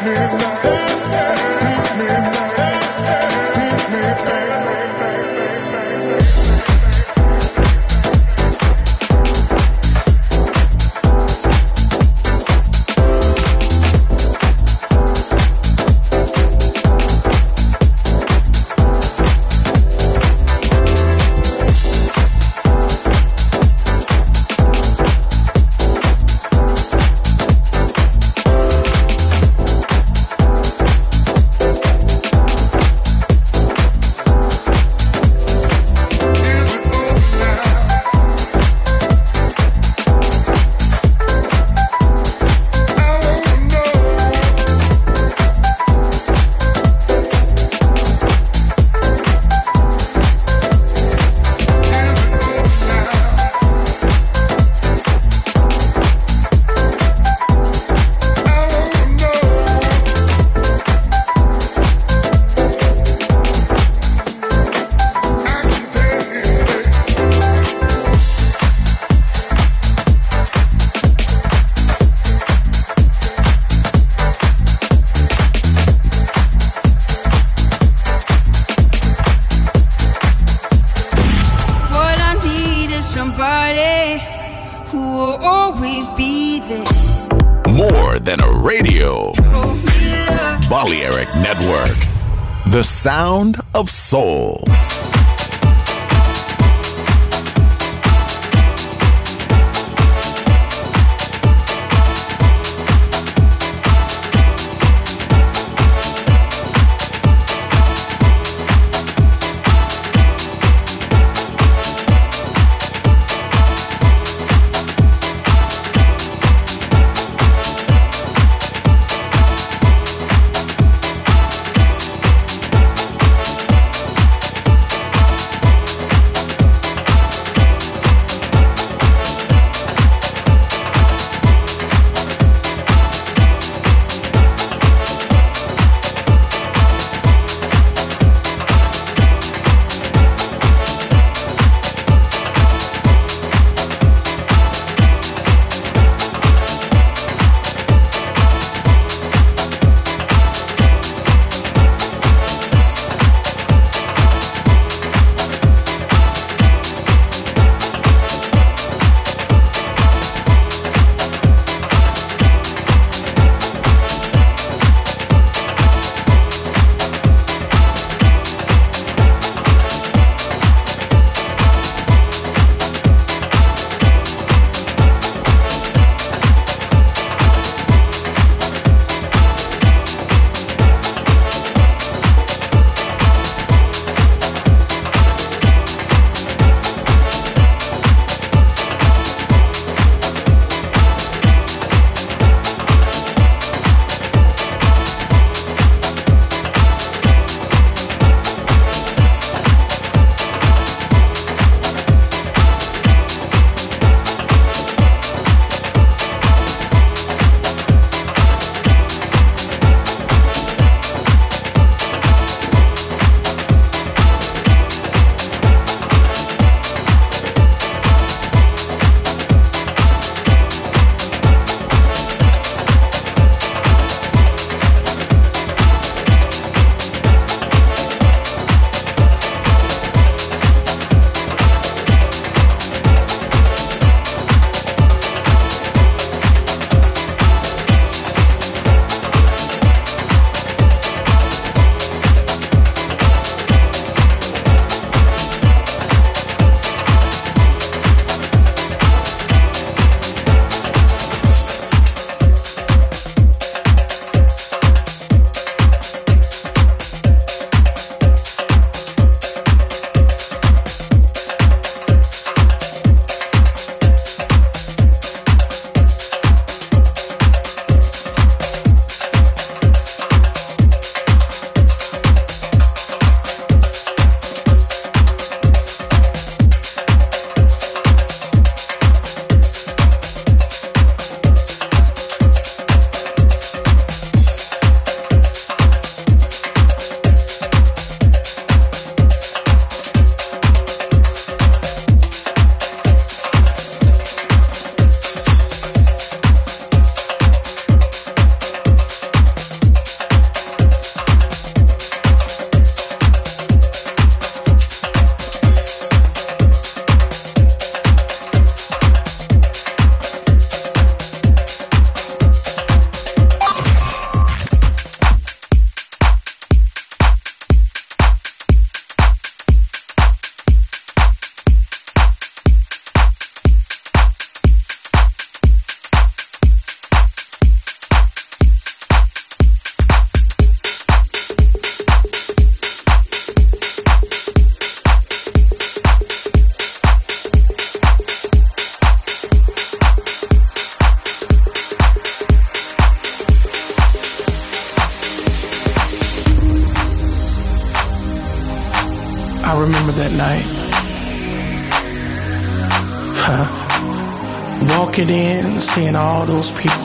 Sound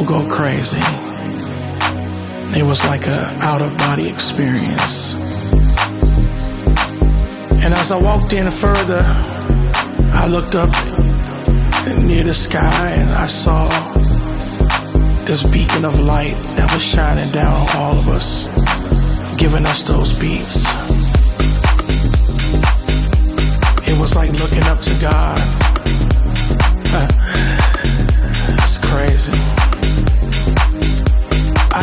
people go crazy. It was like a out of body experience. And as I walked in further, I looked up near the sky and I saw this beacon of light that was shining down on all of us, giving us those beats. It was like looking up to God. It's crazy.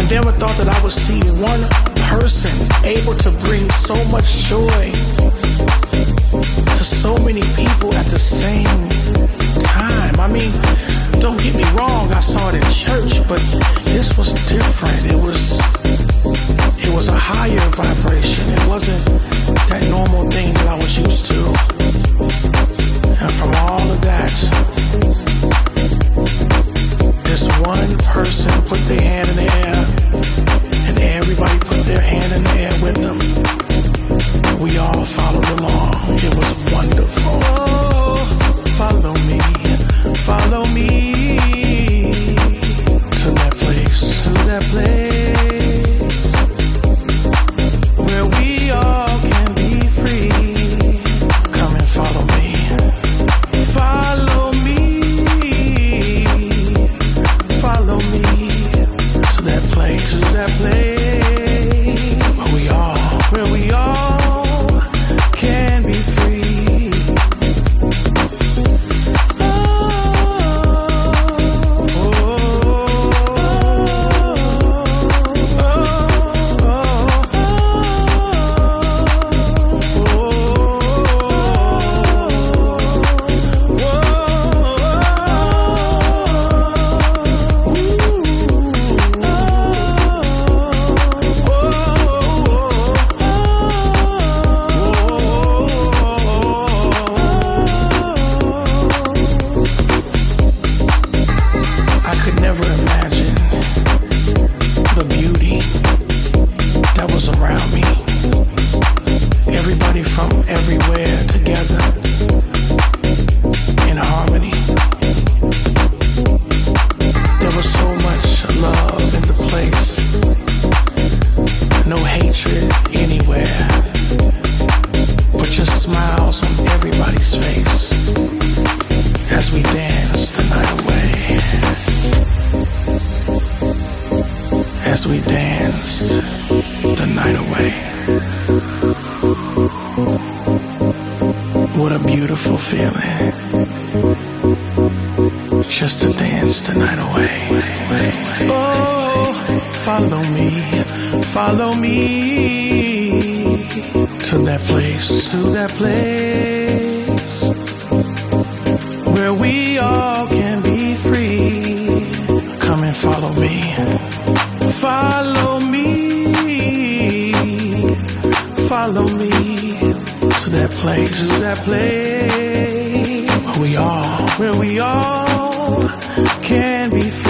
I never thought that I would see one person able to bring so much joy to so many people at the same time. I mean, don't get me wrong, I saw it in church, but this was different. It was it was a higher vibration. It wasn't that normal thing that I was used to. And from all of that, one person put their hand in the air, and everybody put their hand in the air with them. We all followed along. It was wonderful. Oh, follow me, follow me to that place, to that place As we danced the night away. What a beautiful feeling. Just to dance the night away. Oh, follow me, follow me to that place, to that place where we all can be free. Come and follow me. Follow me. Follow me to that place. To that place where we all, where we all can be free.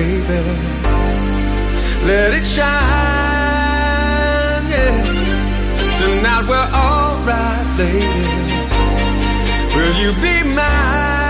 baby. Let it shine, yeah. Tonight we're alright, baby. Will you be mine?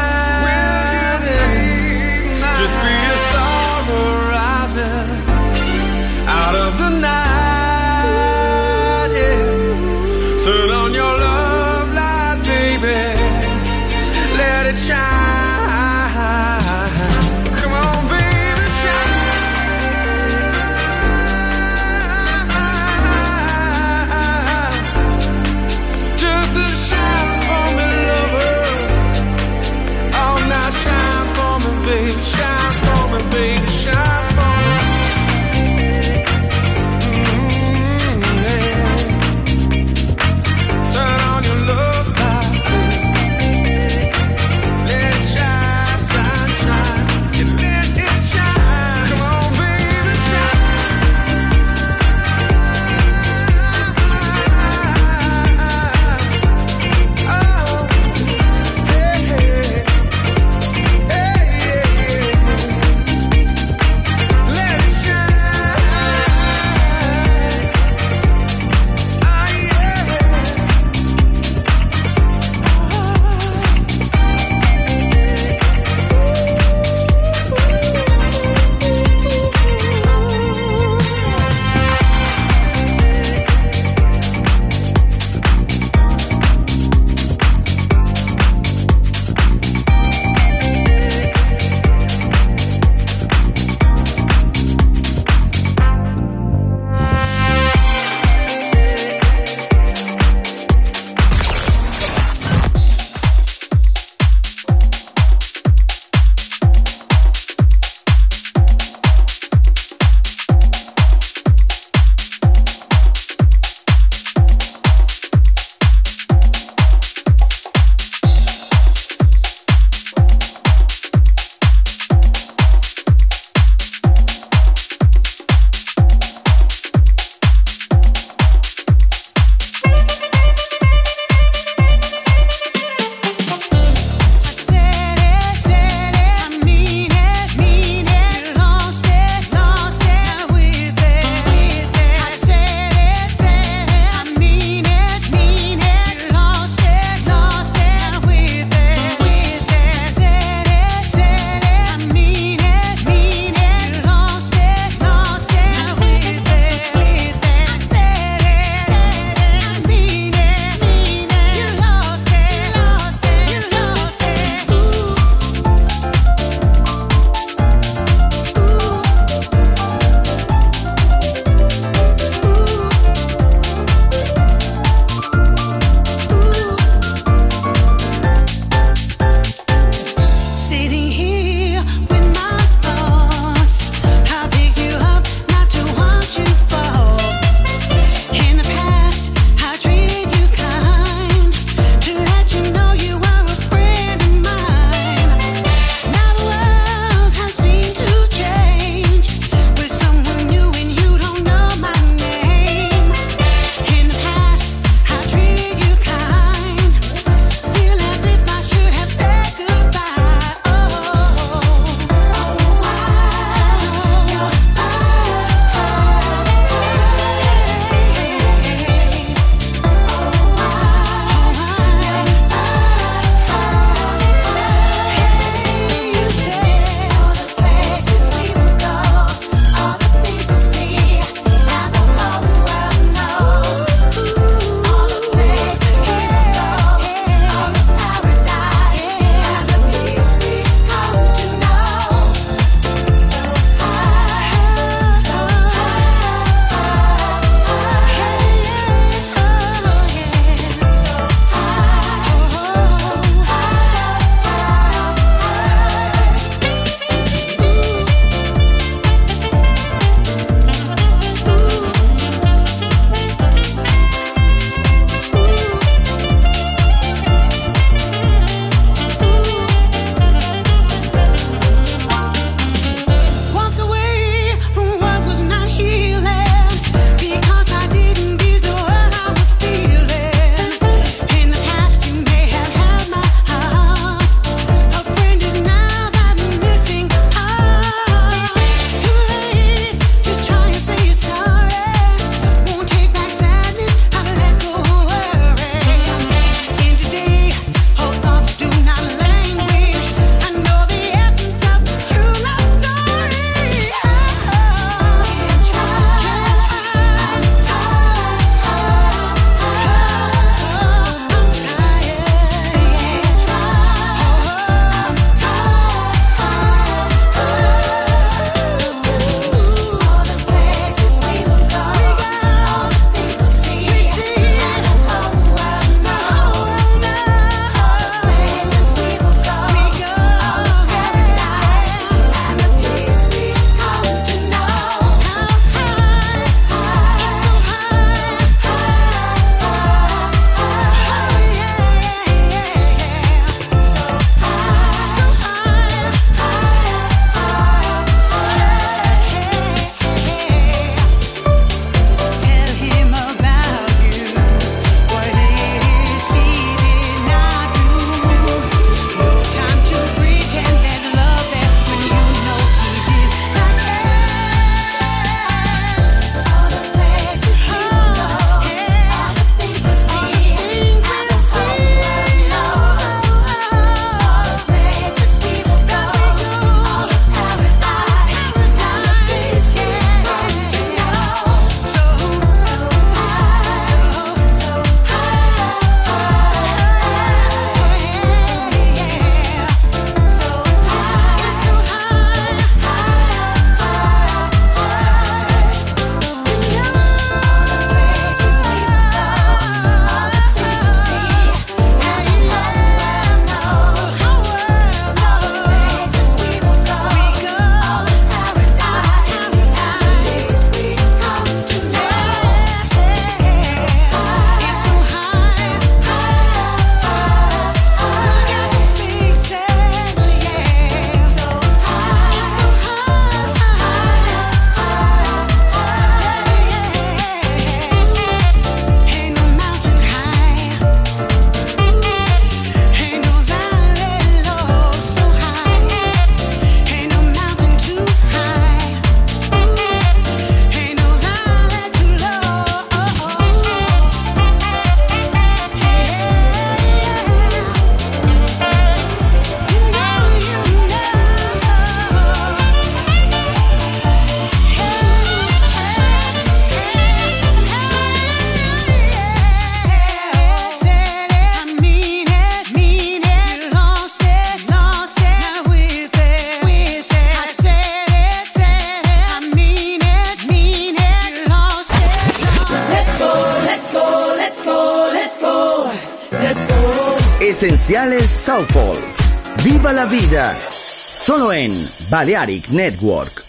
Balearic Network.